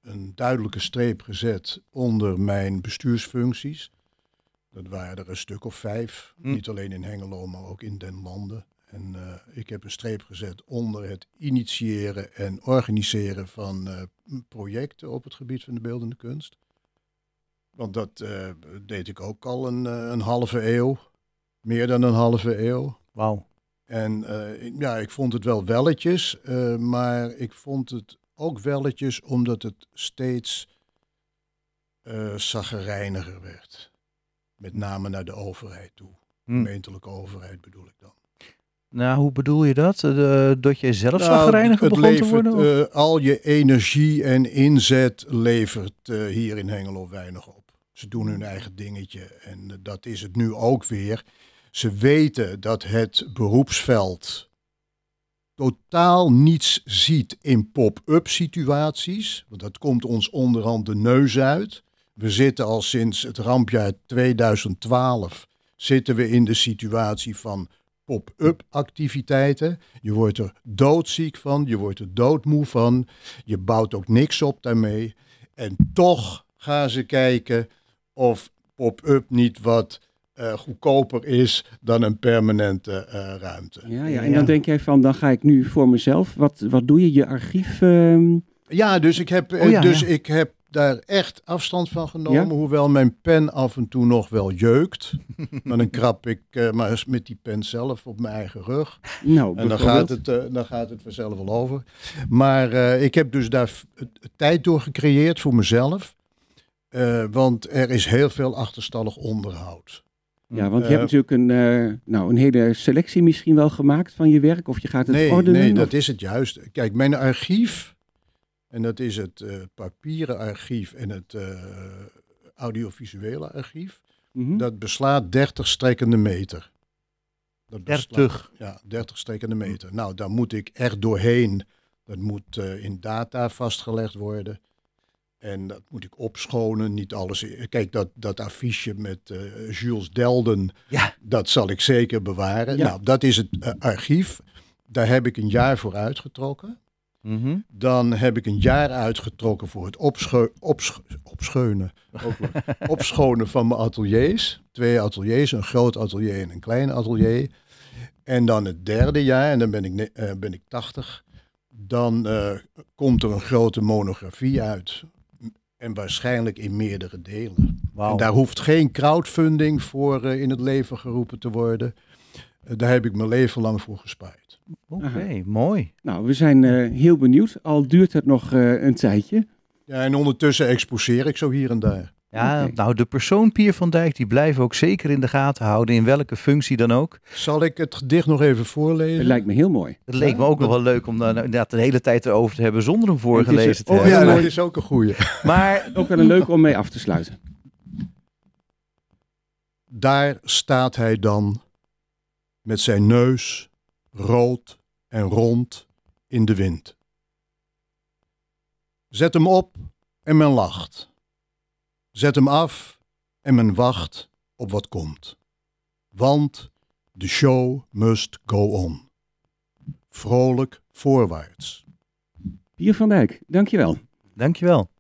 een duidelijke streep gezet onder mijn bestuursfuncties. Dat waren er een stuk of vijf. Hm. Niet alleen in Hengelo, maar ook in Den Landen. En eh, ik heb een streep gezet onder het initiëren en organiseren van eh, projecten op het gebied van de beeldende kunst. Want dat eh, deed ik ook al een, een halve eeuw. Meer dan een halve eeuw. Wauw. En ik- ja, ik vond het wel welletjes, maar ik vond het ook welletjes omdat het steeds zaggerijniger werd. Met name naar de overheid toe. Hm. Gemeentelijke overheid bedoel ik dan. Nou, hoe bedoel je dat? Dat jij zelf Nou, zagrijniger begon te levert, worden? of? eh, al je energie en inzet levert eh, hier in Hengelo weinig op. Ze doen hun eigen dingetje en eh, dat is het nu ook weer. Ze weten dat het beroepsveld totaal niets ziet in pop-up situaties. Want dat komt ons onderhand de neus uit. We zitten al sinds het rampjaar 2012 zitten we in de situatie van pop-up activiteiten. Je wordt er doodziek van, je wordt er doodmoe van. Je bouwt ook niks op daarmee. En toch gaan ze kijken of pop-up niet wat eh, goedkoper is dan een permanente eh, ruimte. Ja, ja, en dan denk jij van, dan ga ik nu voor mezelf. Wat, wat doe je? Je archief? ehm, Ja, dus ik heb, eh, Oh ja, dus ja. ik heb daar echt afstand van genomen. Ja? Hoewel mijn pen af en toe nog wel jeukt. maar dan krap ik eh, maar eens met die pen zelf op mijn eigen rug. nou, En dan gaat, het, eh, dan gaat het vanzelf wel over. Maar eh, ik heb dus daar tijd door gecreëerd voor mezelf. Want er is heel veel achterstallig onderhoud. Ja, want je hebt natuurlijk een, nou, een hele selectie misschien wel gemaakt van je werk. Of je gaat het Nee, ordenen. nee, of- dat is het juist. Kijk, mijn archief, en dat is het eh, papieren archief en het eh, audiovisuele archief, Mhm. dat beslaat 30 strekkende meter. Dat beslaat- 30. Ja, 30 strekkende meter. Nou, daar moet ik echt doorheen. Dat moet eh, in data vastgelegd worden. En dat moet ik opschonen. Niet alles. Kijk, dat, dat affiche met Jules Delden, Ja. dat zal ik zeker bewaren. Ja. Nou, dat is het archief. Daar heb ik een jaar voor uitgetrokken. Mhm. Dan heb ik een jaar uitgetrokken voor het opsche- opsch- opscheunen, ook weer, opschonen van mijn ateliers. Twee ateliers, een groot atelier en een klein atelier. En dan het derde jaar, en dan ben ik, eh, ben ik 80, dan eh, komt er een grote monografie uit. En waarschijnlijk in meerdere delen. En daar hoeft geen crowdfunding voor eh, in het leven geroepen te worden. Daar heb ik mijn leven lang voor gespaard. Oké, mooi. Nou, we zijn eh, heel benieuwd. Al duurt het nog eh, een tijdje. Ja, en ondertussen exposeer ik zo hier en daar. Ja, nou de persoon Pier van Dijk, die blijven we ook zeker in de gaten houden, in welke functie dan ook. Zal ik het gedicht nog even voorlezen? Het lijkt me heel mooi. Het leek me ook nog wel leuk om daar nou, inderdaad de hele tijd erover te hebben zonder hem voorgelezen te Oh hebben. ja, mooi. dat is ook een goeie. Maar Ook wel een leuk om mee af te sluiten. Daar staat hij dan met zijn neus rood en rond in de wind. Zet hem op en men lacht. Zet hem af en men wacht op wat komt. Want de show must go on. Vrolijk voorwaarts. Pier van Dijk, dankjewel. dankjewel.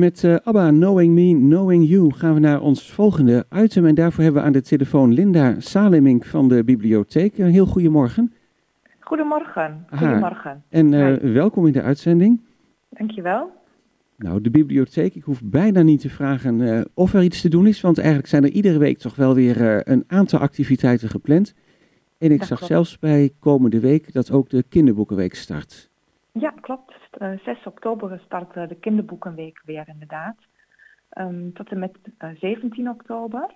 En met eh, ABBA, Knowing Me, Knowing You, gaan we naar ons volgende item. En daarvoor hebben we aan de telefoon Linda Salemink van de bibliotheek. Een heel goedemorgen. Goedemorgen. Aha. Goedemorgen. En eh, welkom in de uitzending. Dankjewel. Nou, de bibliotheek, ik hoef bijna niet te vragen eh, of er iets te doen is, want eigenlijk zijn er iedere week toch wel weer een aantal activiteiten gepland. En ik Dat zag klopt. zelfs bij komende week dat ook de kinderboekenweek start. Ja, klopt. Eh, 6 oktober start eh, de kinderboekenweek weer inderdaad. Ehm, tot en met eh, 17 oktober.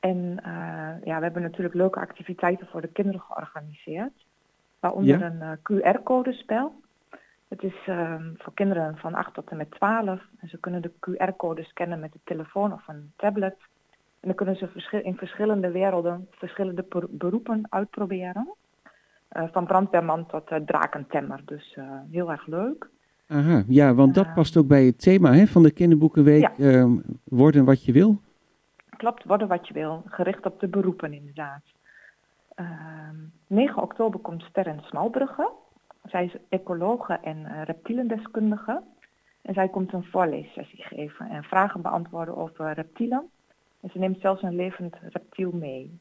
En eh, ja, we hebben natuurlijk leuke activiteiten voor de kinderen georganiseerd. Waaronder Ja. een eh, QR-codespel. Het is ehm, voor kinderen van 8 tot en met 12. En ze kunnen de QR-code scannen met de telefoon of een tablet. En dan kunnen ze in verschillende werelden verschillende beroepen uitproberen. Eh, van brandweerman tot eh, drakentemmer. Dus eh, heel erg leuk. Aha, ja, want dat past ook bij het thema hè, van de kinderboekenweek. Ja. ehm, worden wat je wil. Klopt, worden wat je wil. Gericht op de beroepen inderdaad. Ehm 9 oktober komt Sterren Smalbrugge. Zij is ecologe en reptielendeskundige. En zij komt een voorleessessie geven en vragen beantwoorden over reptielen. En ze neemt zelfs een levend reptiel mee.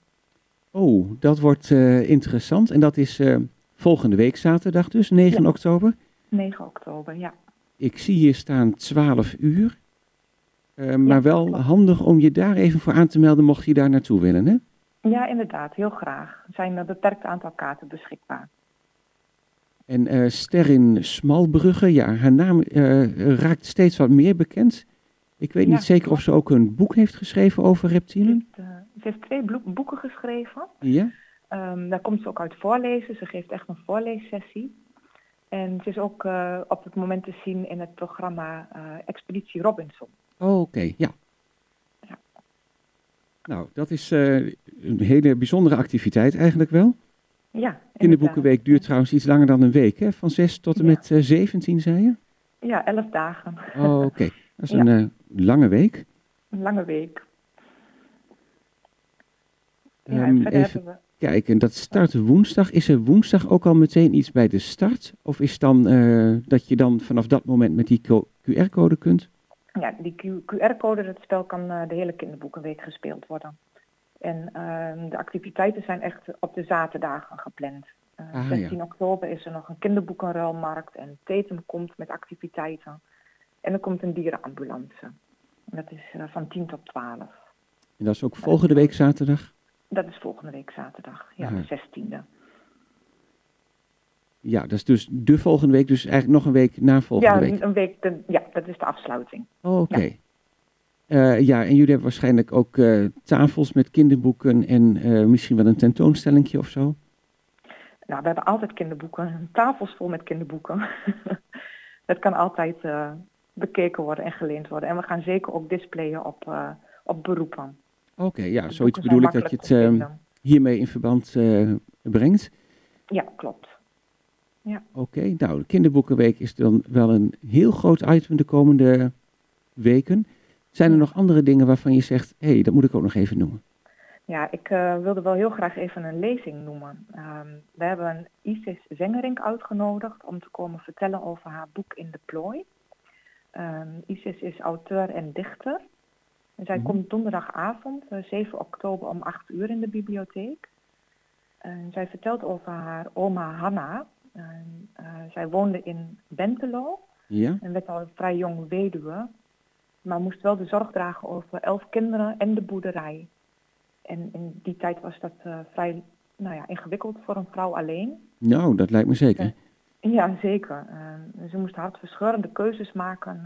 Oh, dat wordt eh, interessant. En dat is eh, volgende week zaterdag dus, 9 Ja. oktober. 9 oktober, ja. Ik zie hier staan 12 uur. Eh, maar wel klopt. handig om je daar even voor aan te melden mocht je daar naartoe willen, hè? Ja, inderdaad, heel graag. Er zijn een beperkt aantal kaarten beschikbaar. En Sterrin Smalbrugge, ja, haar naam raakt steeds wat meer bekend. Ik weet Ja, niet zeker of ze ook een boek heeft geschreven over reptielen. Ze heeft twee boeken geschreven. Ja? Ehm, daar komt ze ook uit voorlezen. Ze geeft echt een voorleessessie. En ze is ook eh, op het moment te zien in het programma eh, Expeditie Robinson. Oh, oké, ja. Ja. Nou, dat is eh, een hele bijzondere activiteit eigenlijk wel. Ja, Kinderboekenweek duurt trouwens iets langer dan een week, hè? Van 6 tot en Ja. met eh, 17, zei je? Ja, elf dagen. Oh, oké. Dat is Ja. een lange week. Een lange week. Ja, even hebben we... kijken, dat start woensdag. Is er woensdag ook al meteen iets bij de start? Of is dan eh, dat je dan vanaf dat moment met die co- QR-code kunt? Ja, die QR-code, dat spel kan eh, de hele kinderboekenweek gespeeld worden. En ehm, de activiteiten zijn echt op de zaterdagen gepland. Eh, Ah, 16 ja. oktober is er nog een kinderboekenruilmarkt en Tetum komt met activiteiten. En er komt een dierenambulance. En dat is van 10 tot 12. En dat is ook volgende week zaterdag? Dat is volgende week zaterdag, ja, Aha. de 16e. Ja, dat is dus de volgende week, dus eigenlijk nog een week na volgende Ja, week. een- een week, de, ja, dat is de afsluiting. Oh, Oké. Eh, ja, en jullie hebben waarschijnlijk ook eh, tafels met kinderboeken en eh, misschien wel een tentoonstellingje of zo. Nou, we hebben altijd kinderboeken, tafels vol met kinderboeken. dat kan altijd bekeken worden en geleend worden. En we gaan zeker ook displayen op, op beroepen. Oké, ja, De zoiets bedoel ik dat je het ehm, hiermee in verband eh, brengt. Ja, klopt. Oké, nou, de kinderboekenweek is dan wel een heel groot item de komende weken. Zijn er Ja. nog andere dingen waarvan je zegt, hé, hey, dat moet ik ook nog even noemen? Ja, ik eh, wilde wel heel graag even een lezing noemen. Ehm, we hebben Isis Zengerink uitgenodigd om te komen vertellen over haar boek In de Plooi. Ehm, Isis is auteur en dichter. En zij Mhm. komt donderdagavond, eh, 7 oktober om 8 uur in de bibliotheek. En zij vertelt over haar oma Hanna. En, eh, zij woonde in Bentelo Ja? en werd al vrij jong weduwe. Maar moest wel de zorg dragen over elf kinderen en de boerderij. En in die tijd was dat eh, vrij nou ja, ingewikkeld voor een vrouw alleen. Nou, dat lijkt me zeker. Ja. Zeker. Eh, ze moest hartverscheurende keuzes maken.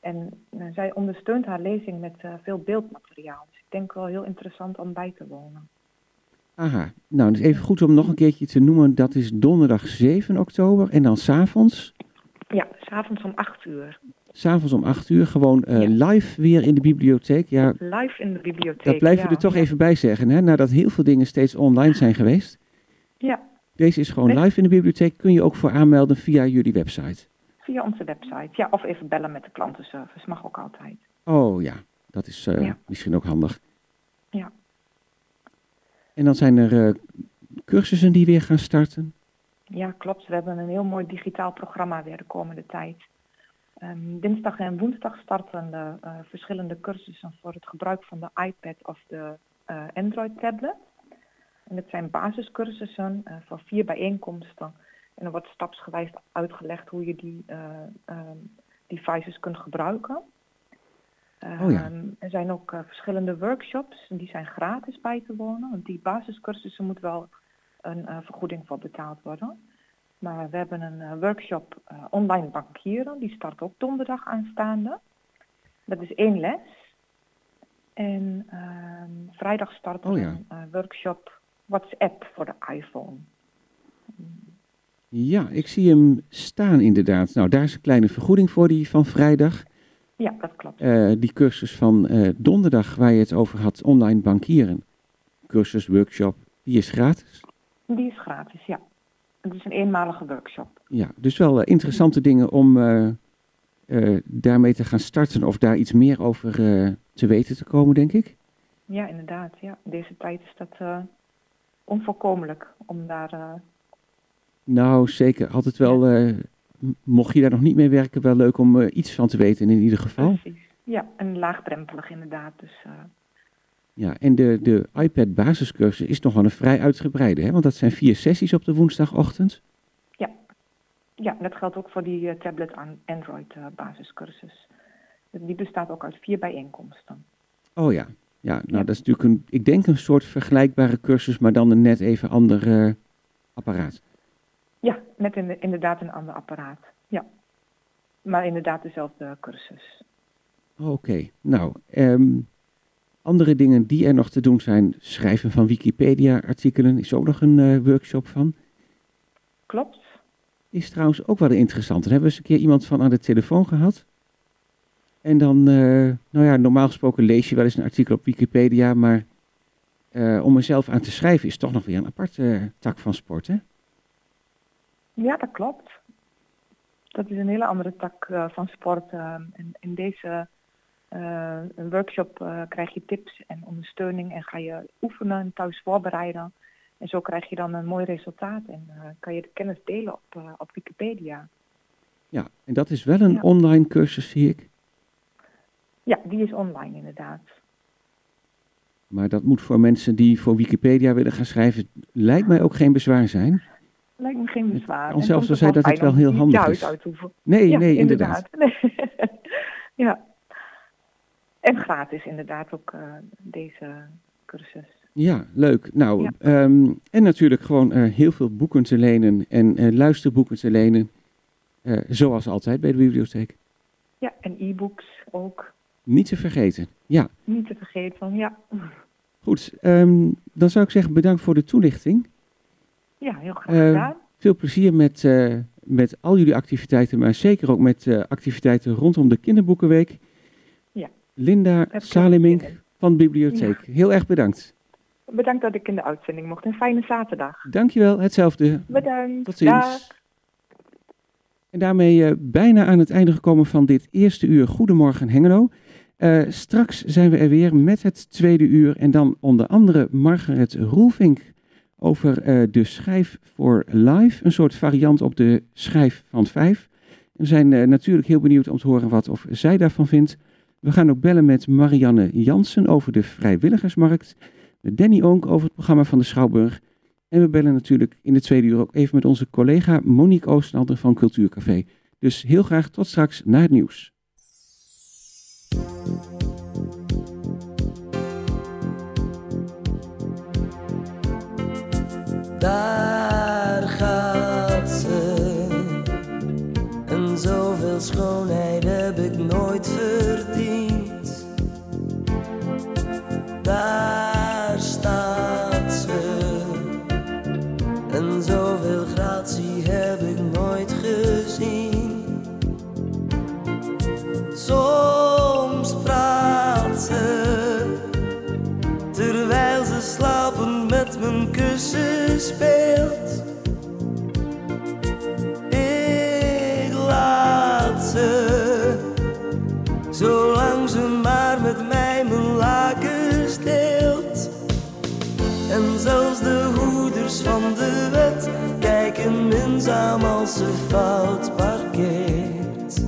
En eh, zij ondersteunt haar lezing met eh, veel beeldmateriaal. Dus ik denk wel heel interessant om bij te wonen. Aha, nou, is even goed om nog een keertje te noemen. Dat is donderdag 7 oktober en dan s'avonds, Ja, s'avonds om 8 uur. s'avonds om 8 uur, gewoon eh, Ja. live weer in de bibliotheek. Ja, Live in de bibliotheek. dat blijven we ja. er toch even bij zeggen, hè, nadat heel veel dingen steeds online zijn geweest. Ja, Deze is gewoon live in de bibliotheek, kun je ook voor aanmelden via jullie website. Via onze website. Ja, of even bellen met de klantenservice. Mag ook altijd. Oh ja, dat is eh, Ja. misschien ook handig. Ja. En dan zijn er eh, cursussen die weer gaan starten. Ja, klopt. We hebben een heel mooi digitaal programma weer de komende tijd. En dinsdag en woensdag starten de eh, verschillende cursussen voor het gebruik van de iPad of de eh, Android-tablet. En het zijn basiscursussen voor vier bijeenkomsten. En er wordt stapsgewijs uitgelegd hoe je die eh, ehm, devices kunt gebruiken. Oh ja. Ehm, Er zijn ook eh, verschillende workshops, en die zijn gratis bij te wonen. Want die basiscursussen moet wel een eh, vergoeding voor betaald worden. Maar we hebben een workshop online bankieren, die start ook donderdag aanstaande. Dat is één les. En ehm, vrijdag start Oh ja. een workshop WhatsApp voor de iPhone. Ja, ik zie hem staan inderdaad. Nou, daar is een kleine vergoeding voor die van vrijdag. Ja, dat klopt. Eh, die cursus van eh, donderdag waar je het over had, online bankieren. Cursus, workshop, die is gratis. Die is gratis, ja. Het is een eenmalige workshop. Ja, dus wel eh, interessante dingen om daarmee te gaan starten of daar iets meer over te weten te komen, denk ik. Ja, inderdaad. Ja. Deze tijd is dat onvoorkomelijk om daar... Nou, zeker. Altijd wel, eh, mocht je daar nog niet mee werken, wel leuk om eh, iets van te weten in ieder geval. Precies. Ja, en laagdrempelig inderdaad. Dus eh, Ja, en de, de iPad basiscursus is nog wel een vrij uitgebreide, hè? want dat zijn vier sessies op de woensdagochtend. ja, dat geldt ook voor die tablet aan Android basiscursus. Die bestaat ook uit vier bijeenkomsten. Oh ja, ja nou Ja. dat is natuurlijk een, ik denk een soort vergelijkbare cursus, maar dan een net even ander apparaat. Ja, met in- inderdaad een ander apparaat. Ja. Maar inderdaad dezelfde cursus. Oké, nou, ehm, andere dingen die er nog te doen zijn, schrijven van Wikipedia-artikelen is ook nog een eh, workshop van. Klopt. Is trouwens ook wel interessant. Dan hebben we eens een keer iemand van aan de telefoon gehad. En dan, eh, nou ja, normaal gesproken lees je wel eens een artikel op Wikipedia, maar eh, om er zelf aan te schrijven is toch nog weer een aparte tak van sport, hè? Ja, dat klopt. Dat is een hele andere tak eh, van sport. eh, en in deze eh, workshop eh, krijg je tips en ondersteuning en ga je oefenen en thuis voorbereiden. En zo krijg je dan een mooi resultaat en eh, kan je de kennis delen op, eh, op Wikipedia. Ja, en dat is wel een Ja. online cursus, zie ik. Ja, die is online inderdaad. Maar dat moet voor mensen die voor Wikipedia willen gaan schrijven, lijkt mij ook geen bezwaar zijn. Lijkt me geen bezwaar. En zelfs ook zijn dat het wel heel handig is. uit te hoeven. Nee, Ja, nee, inderdaad. ja. En gratis inderdaad ook eh, deze cursus. Ja, leuk. Nou, Ja. ehm, en natuurlijk gewoon eh, heel veel boeken te lenen en eh, luisterboeken te lenen. Zoals altijd bij de bibliotheek. Ja, en e-books ook. Niet te vergeten. Ja, Niet te vergeten, ja. goed. ehm, dan zou ik zeggen bedankt voor de toelichting. Ja, heel graag Eh, gedaan. Veel plezier met, eh, met al jullie activiteiten, maar zeker ook met eh, activiteiten rondom de Kinderboekenweek. Ja. Linda Salemink van bibliotheek. Heel erg bedankt. Bedankt dat ik in de uitzending mocht. Een fijne zaterdag. Dankjewel, hetzelfde. Bedankt. Tot ziens. Dag. En daarmee eh, bijna aan het einde gekomen van dit eerste uur Goedemorgen Hengelo. Straks zijn we er weer met het tweede uur en dan onder andere Margaret Roelvink over eh, de schijf voor live, een soort variant op de schijf van vijf. We zijn eh, natuurlijk heel benieuwd om te horen wat of zij daarvan vindt. We gaan ook bellen met Marianne Jansen over de vrijwilligersmarkt, met Danny Onk over het programma van de Schouwburg en we bellen natuurlijk in de tweede uur ook even met onze collega Monique Oosterlander van Cultuurcafé. Dus heel graag tot straks naar het nieuws. Daar Speelt, Ik laat ze, zolang ze maar met mij mijn lakens steelt, En zelfs de hoeders van de wet kijken minzaam als ze fout parkeert.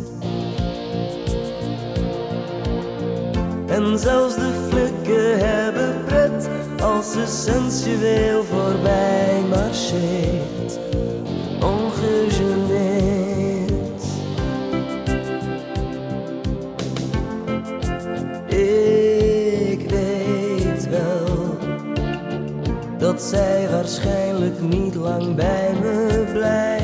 En zelfs de flikken hebben pret als ze sensueel zij waarschijnlijk niet lang bij me blijft.